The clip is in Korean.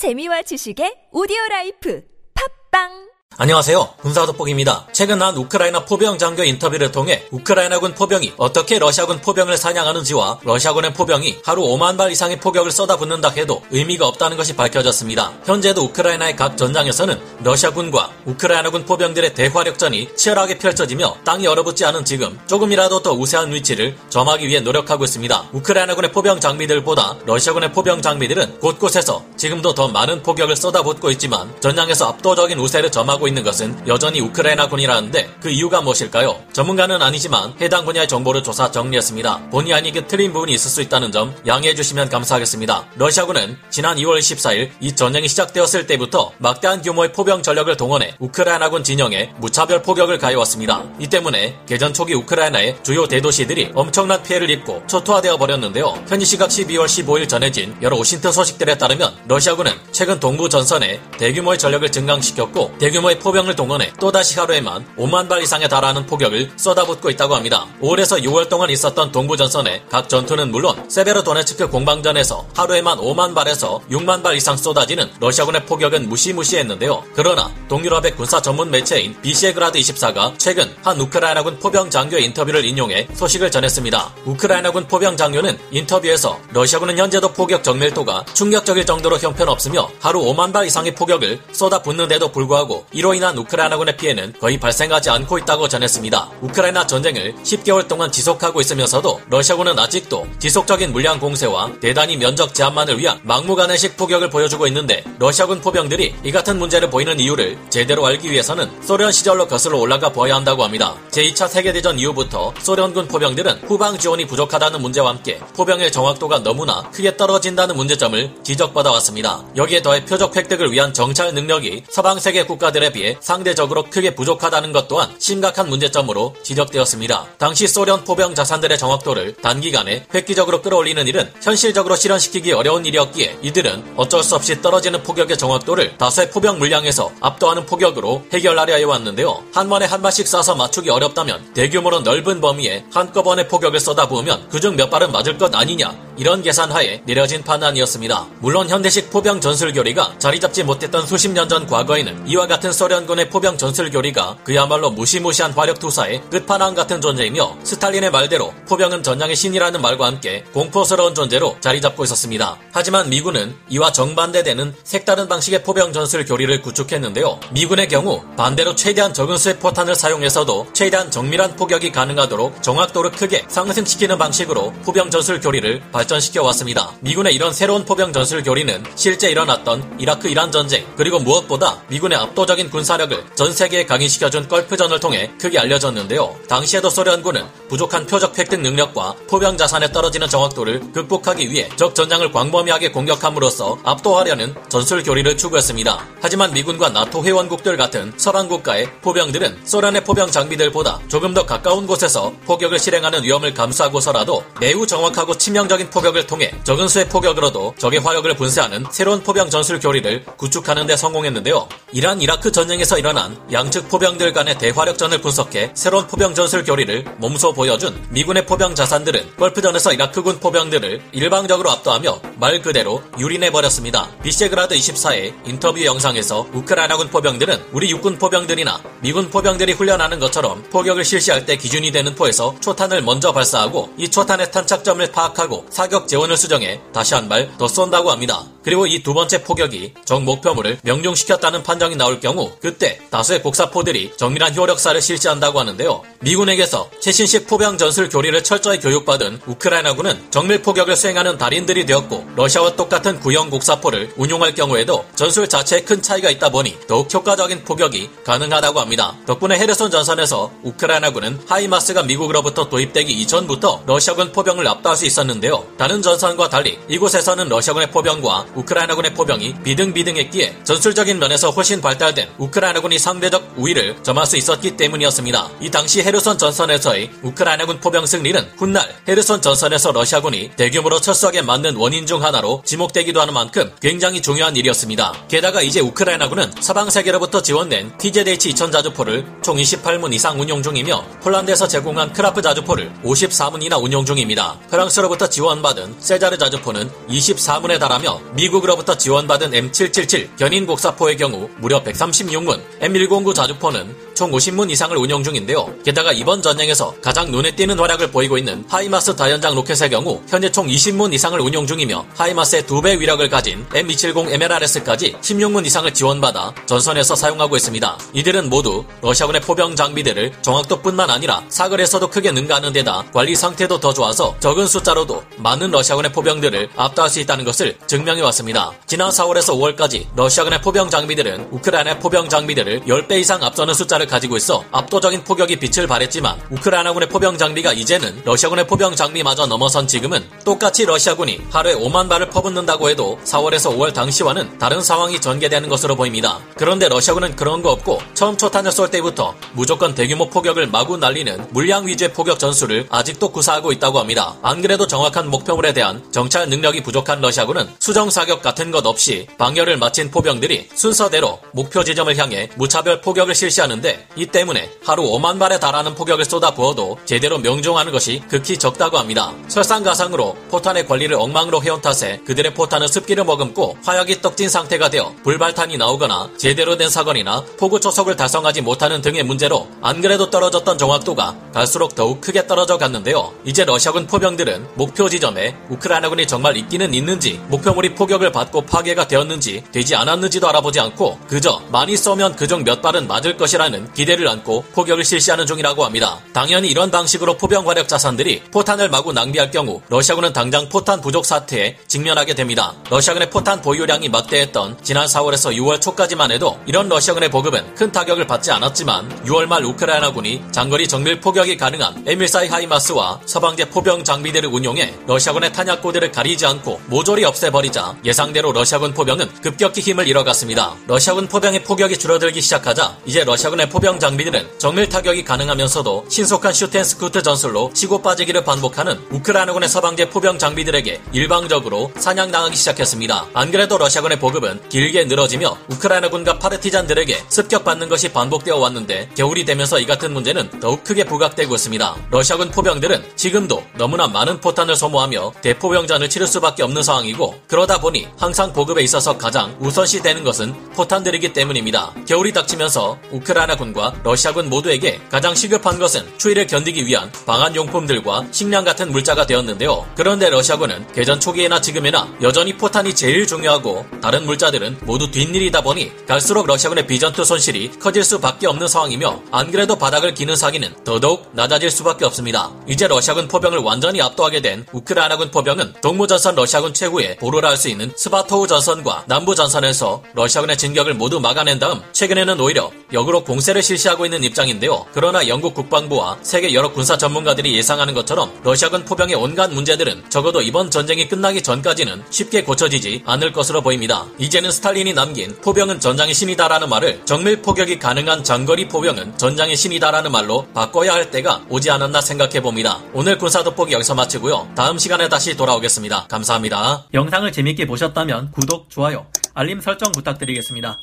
재미와 지식의 오디오 라이프. 팟빵 안녕하세요. 군사돋보기입니다. 최근 한 우크라이나 포병 장교 인터뷰를 통해 우크라이나군 포병이 어떻게 러시아군 포병을 사냥하는지와 러시아군의 포병이 하루 5만 발 이상의 포격을 쏟아붓는다 해도 의미가 없다는 것이 밝혀졌습니다. 현재도 우크라이나의 각 전장에서는 러시아군과 우크라이나군 포병들의 대화력전이 치열하게 펼쳐지며 땅이 얼어붙지 않은 지금 조금이라도 더 우세한 위치를 점하기 위해 노력하고 있습니다. 우크라이나군의 포병 장비들보다 러시아군의 포병 장비들은 곳곳에서 지금도 더 많은 포격을 쏟아붓고 있지만 전장에서 압도적인 우세를 점하고 있는 것은 여전히 우크라이나군이라는데 그 이유가 무엇일까요? 전문가는 아니지만 해당 분야의 정보를 조사 정리했습니다. 본의 아니게 틀린 부분이 있을 수 있다는 점 양해해 주시면 감사하겠습니다. 러시아군은 지난 2월 14일 이 전쟁이 시작되었을 때부터 막대한 규모의 포병 전력을 동원해 우크라이나군 진영에 무차별 포격을 가해왔습니다. 이 때문에 개전 초기 우크라이나의 주요 대도시들이 엄청난 피해를 입고 초토화되어 버렸는데요. 현지 시각 12월 15일 전해진 여러 OSINT 소식들에 따르면 러시아군은 최근 동부 전선에 대규모의 전력을 증강시켰고 대규모 규모의 포병을 동원해 또다시 하루에만 5만 발 이상에 달하는 포격을 쏟아붓고 있다고 합니다. 5월에서 6월 동안 있었던 동부전선의 각 전투는 물론 세베로도네츠크 공방전에서 하루에만 5만 발에서 6만 발 이상 쏟아지는 러시아군의 포격은 무시무시했는데요. 그러나 동유럽의 군사 전문 매체인 비시에그라드 24가 최근 한 우크라이나군 포병 장교의 인터뷰를 인용해 소식을 전했습니다. 우크라이나군 포병 장교는 인터뷰에서 러시아군은 현재도 포격 정밀도가 충격적일 정도로 형편없으며 하루 5만 발 이상의 포격을 쏟아붓는데도 불구하고 이로 인한 우크라이나군의 피해는 거의 발생하지 않고 있다고 전했습니다. 우크라이나 전쟁을 10개월 동안 지속하고 있으면서도 러시아군은 아직도 지속적인 물량 공세와 대단위 면적 제압만을 위한 막무가내식 포격을 보여주고 있는데 러시아군 포병들이 이 같은 문제를 보이는 이유를 제대로 알기 위해서는 소련 시절로 거슬러 올라가 보아야 한다고 합니다. 제2차 세계대전 이후부터 소련군 포병들은 후방 지원이 부족하다는 문제와 함께 포병의 정확도가 너무나 크게 떨어진다는 문제점을 지적받아 왔습니다. 여기에 더해 표적 획득을 위한 정찰 능력이 서방 세계 국가들에 비해 상대적으로 크게 부족하다는 것 또한 심각한 문제점으로 지적되었습니다. 당시 소련 포병 자산들의 정확도를 단기간에 획기적으로 끌어올리는 일은 현실적으로 실현시키기 어려운 일이었기에 이들은 어쩔 수 없이 떨어지는 포격의 정확도를 다수의 포병 물량에서 압도하는 포격으로 해결하려 해왔는데요. 한 번에 한 발씩 쏴서 맞추기 어렵다면 대규모로 넓은 범위에 한꺼번에 포격을 쏟아부으면 그중 몇 발은 맞을 것 아니냐 이런 계산하에 내려진 판단이었습니다. 물론 현대식 포병 전술 교리가 자리 잡지 못했던 수십 년 전 과거에는 이와 같은 소련군의 포병 전술교리가 그야말로 무시무시한 화력투사의 끝판왕 같은 존재이며 스탈린의 말대로 포병은 전장의 신이라는 말과 함께 공포스러운 존재로 자리 잡고 있었습니다. 하지만 미군은 이와 정반대되는 색다른 방식의 포병 전술 교리를 구축했는데요. 미군의 경우 반대로 최대한 적은 수의 포탄을 사용해서도 최대한 정밀한 포격이 가능하도록 정확도를 크게 상승시키는 방식으로 포병 전술 교리를 발전시켜 왔습니다. 미군의 이런 새로운 포병 전술 교리는 실제 일어났던 이라크 이란 전쟁 그리고 무엇보다 미군의 압도적인 군사력을 전 세계에 각인시켜준 걸프전을 통해 크게 알려졌는데요. 당시에도 소련군은 부족한 표적 획득 능력과 포병 자산의 떨어지는 정확도를 극복하기 위해 적 전장을 광범위하게 공격함으로써 압도하려는 전술 교리를 추구했습니다. 하지만 미군과 나토 회원국들 같은 서방 국가의 포병들은 소련의 포병 장비들보다 조금 더 가까운 곳에서 포격을 실행하는 위험을 감수하고서라도 매우 정확하고 치명적인 포격을 통해 적은 수의 포격으로도 적의 화력을 분쇄하는 새로운 포병 전술 교리를 구축하는 데 성공했는데요. 이란 이라크 전쟁에서 일어난 양측 포병들 간의 대화력전을 분석해 새로운 포병 전술 교리를 몸소 보여준 미군의 포병 자산들은 걸프전에서 이라크군 포병들을 일방적으로 압도하며 말 그대로 유린해버렸습니다. 비셰그라드 24의 인터뷰 영상에서 우크라이나군 포병들은 우리 육군 포병들이나 미군 포병들이 훈련하는 것처럼 포격을 실시할 때 기준이 되는 포에서 초탄을 먼저 발사하고 이 초탄의 탄착점을 파악하고 사격 재원을 수정해 다시 한 발 더 쏜다고 합니다. 그리고 이 두 번째 포격이 적 목표물을 명중시켰다는 판정이 나올 경우 그때 다수의 곡사포들이 정밀한 효력사를 실시한다고 하는데요. 미군에게서 최신식 포병 전술 교리를 철저히 교육받은 우크라이나군은 정밀 포격을 수행하는 달인들이 되었고 러시아와 똑같은 구형 곡사포를 운용할 경우에도 전술 자체에 큰 차이가 있다 보니 더욱 효과적인 포격이 가능하다고 합니다. 덕분에 헤르손 전선에서 우크라이나군은 하이마스가 미국으로부터 도입되기 이전부터 러시아군 포병을 압도할 수 있었는데요. 다른 전선과 달리 이곳에서는 러시아군의 포병과 우크라이나군의 포병이 비등비등했기에 전술적인 면에서 훨씬 발달된 우크라이나군이 상대적 우위를 점할 수 있었기 때문이었습니다. 이 당시 헤르손 전선에서의 우크라이나군 포병 승리는 훗날 헤르손 전선에서 러시아군이 대규모로 철수하게 만든 원인 중 하나로 지목되기도 하는 만큼 굉장히 중요한 일이었습니다. 게다가 이제 우크라이나군은 서방 세계로부터 지원된 PzH 2000 자주포를 총 28문 이상 운용 중이며 폴란드에서 제공한 크라프 자주포를 54문이나 운용 중입니다. 프랑스로부터 지원받은 세자르 자주포는 24문에 달하며 미국으로부터 지원받은 M777 견인 곡사포의 경우 무려 136문, M109 자주포는 총 50문 이상을 운용 중인데요. 게다가 이번 전쟁에서 가장 눈에 띄는 활약을 보이고 있는 하이마스 다연장 로켓의 경우 현재 총 20문 이상을 운용 중이며 하이마스의 두배 위력을 가진 M270 MLRS까지 16문 이상을 지원받아 전선에서 사용하고 있습니다. 이들은 모두 러시아군의 포병 장비들을 정확도뿐만 아니라 사거리에서도 크게 능가하는 데다 관리 상태도 더 좋아서 적은 숫자로도 많은 러시아군의 포병들을 압도할 수 있다는 것을 증명해 왔습니다. 지난 4월에서 5월까지 러시아군의 포병 장비들은 우크라이나의 포병 장비들을 10배 이상 앞서는 숫자를 가지고 있어 압도적인 포격이 빛을 발했지만 우크라이나군의 포병 장비가 이제는 러시아군의 포병 장비마저 넘어선 지금은 똑같이 러시아군이 하루에 5만 발을 퍼붓는다고 해도 4월에서 5월 당시와는 다른 상황이 전개되는 것으로 보입니다. 그런데 러시아군은 그런 거 없고 처음 초탄을 쏠 때부터 무조건 대규모 포격을 마구 날리는 물량 위주의 포격 전술을 아직도 구사하고 있다고 합니다. 안 그래도 정확한 목표물에 대한 정찰 능력이 부족한 러시아군은 수정 사격 같은 것 없이 방열을 마친 포병들이 순서대로 목표 지점 을 향해 무차별 포격을 실시하는데 이 때문에 하루 5만 발에 달하는 포격을 쏟아 부어도 제대로 명중하는 것이 극히 적다고 합니다. 설상가상으로 포탄의 관리를 엉망으로 해온 탓에 그들의 포탄은 습기를 머금고 화약이 떡진 상태가 되어 불발탄이 나오거나 제대로 된 사거리나 포구 초속을 달성하지 못하는 등의 문제로 안 그래도 떨어졌던 정확도가 갈수록 더욱 크게 떨어져 갔는데요. 이제 러시아군 포병들은 목표 지점에 우크라이나군이 정말 있기는 있는지 목표물이 포격을 받고 파괴가 되었는지 되지 않았는지도 알아보지 않고 그저 많이 쏘면 그중 몇 발은 맞을 것이라는 기대를 안고 포격을 실시하는 중이라고 합니다. 당연히 이런 방식으로 포병 화력 자산들이 포탄을 마구 낭비할 경우 러시아군은 당장 포탄 부족 사태에 직면하게 됩니다. 러시아군의 포탄 보유량이 막대했던 지난 4월에서 6월 초까지만 해도 이런 러시아군의 보급은 큰 타격을 받지 않았지만 6월 말 우크라이나군이 장거리 정밀 포격이 가능한 M142 하이마스와 서방제 포병 장비들을 운용해 러시아군의 탄약고들을 가리지 않고 모조리 없애버리자 예상대로 러시아군 포병은 급격히 힘을 잃어갔습니다. 러시아군 포병의 포격이 줄어들기 시작하자 이제 러시아군의 포병 장비들은 정밀 타격이 가능하면서도 신속한 shoot and scoot 전술로 치고 빠지기를 반복하는 우크라이나군의 서방제 포병 장비들에게 일방적으로 사냥당하기 시작했습니다. 안 그래도 러시아군의 보급은 길게 늘어지며 우크라이나군과 파르티잔들에게 습격받는 것이 반복되어 왔는데 겨울이 되면서 이 같은 문제는 더욱 크게 부각되고 있습니다. 러시아군 포병들은 지금도 너무나 많은 포탄을 소모하며 대포병전을 치를 수밖에 없는 상황이고 그러다 보니 항상 보급에 있어서 가장 우선시 되는 것은 포탄들이기 때문입니다. 겨울이 닥치면서 우크라이나군과 러시아군 모두에게 가장 시급한 것은 추위를 견디기 위한 방한 용품들과 식량 같은 물자가 되었는데요. 그런데 러시아군은 개전 초기에나 지금이나 여전히 포탄이 제일 중요하고 다른 물자들은 모두 뒷일이다 보니 갈수록 러시아군의 비전투 손실이 커질 수밖에 없는 상황이며 안 그래도 바닥을 기는 사기는 더더욱 낮아질 수밖에 없습니다. 이제 러시아군 포병을 완전히 압도하게 된 우크라이나군 포병은 동부전선 러시아군 최고의 보루라 할 수 있는 스바토우 전선과 남부 전선에서 러시아군의 진격을 모두 막아낸 다음 최근에는 오히려 역으로 공세를 실시하고 있는 입장인데요. 그러나 영국 국방부와 세계 여러 군사 전문가들이 예상하는 것처럼 러시아군 포병의 온갖 문제들은 적어도 이번 전쟁이 끝나기 전까지는 쉽게 고쳐지지 않을 것으로 보입니다. 이제는 스탈린이 남긴 포병은 전장의 신이다라는 말을 정밀 포격이 가능한 장거리 포병은 전장의 신이다라는 말로 바꿔야 할 때가 오지 않았나 생각해 봅니다. 오늘 군사 돋보기 여기서 마치고요. 다음 시간에 다시 돌아오겠습니다. 감사합니다. 영상을 재밌게 보셨다면 구독, 좋아요, 알림 설정 부탁드리겠습니다.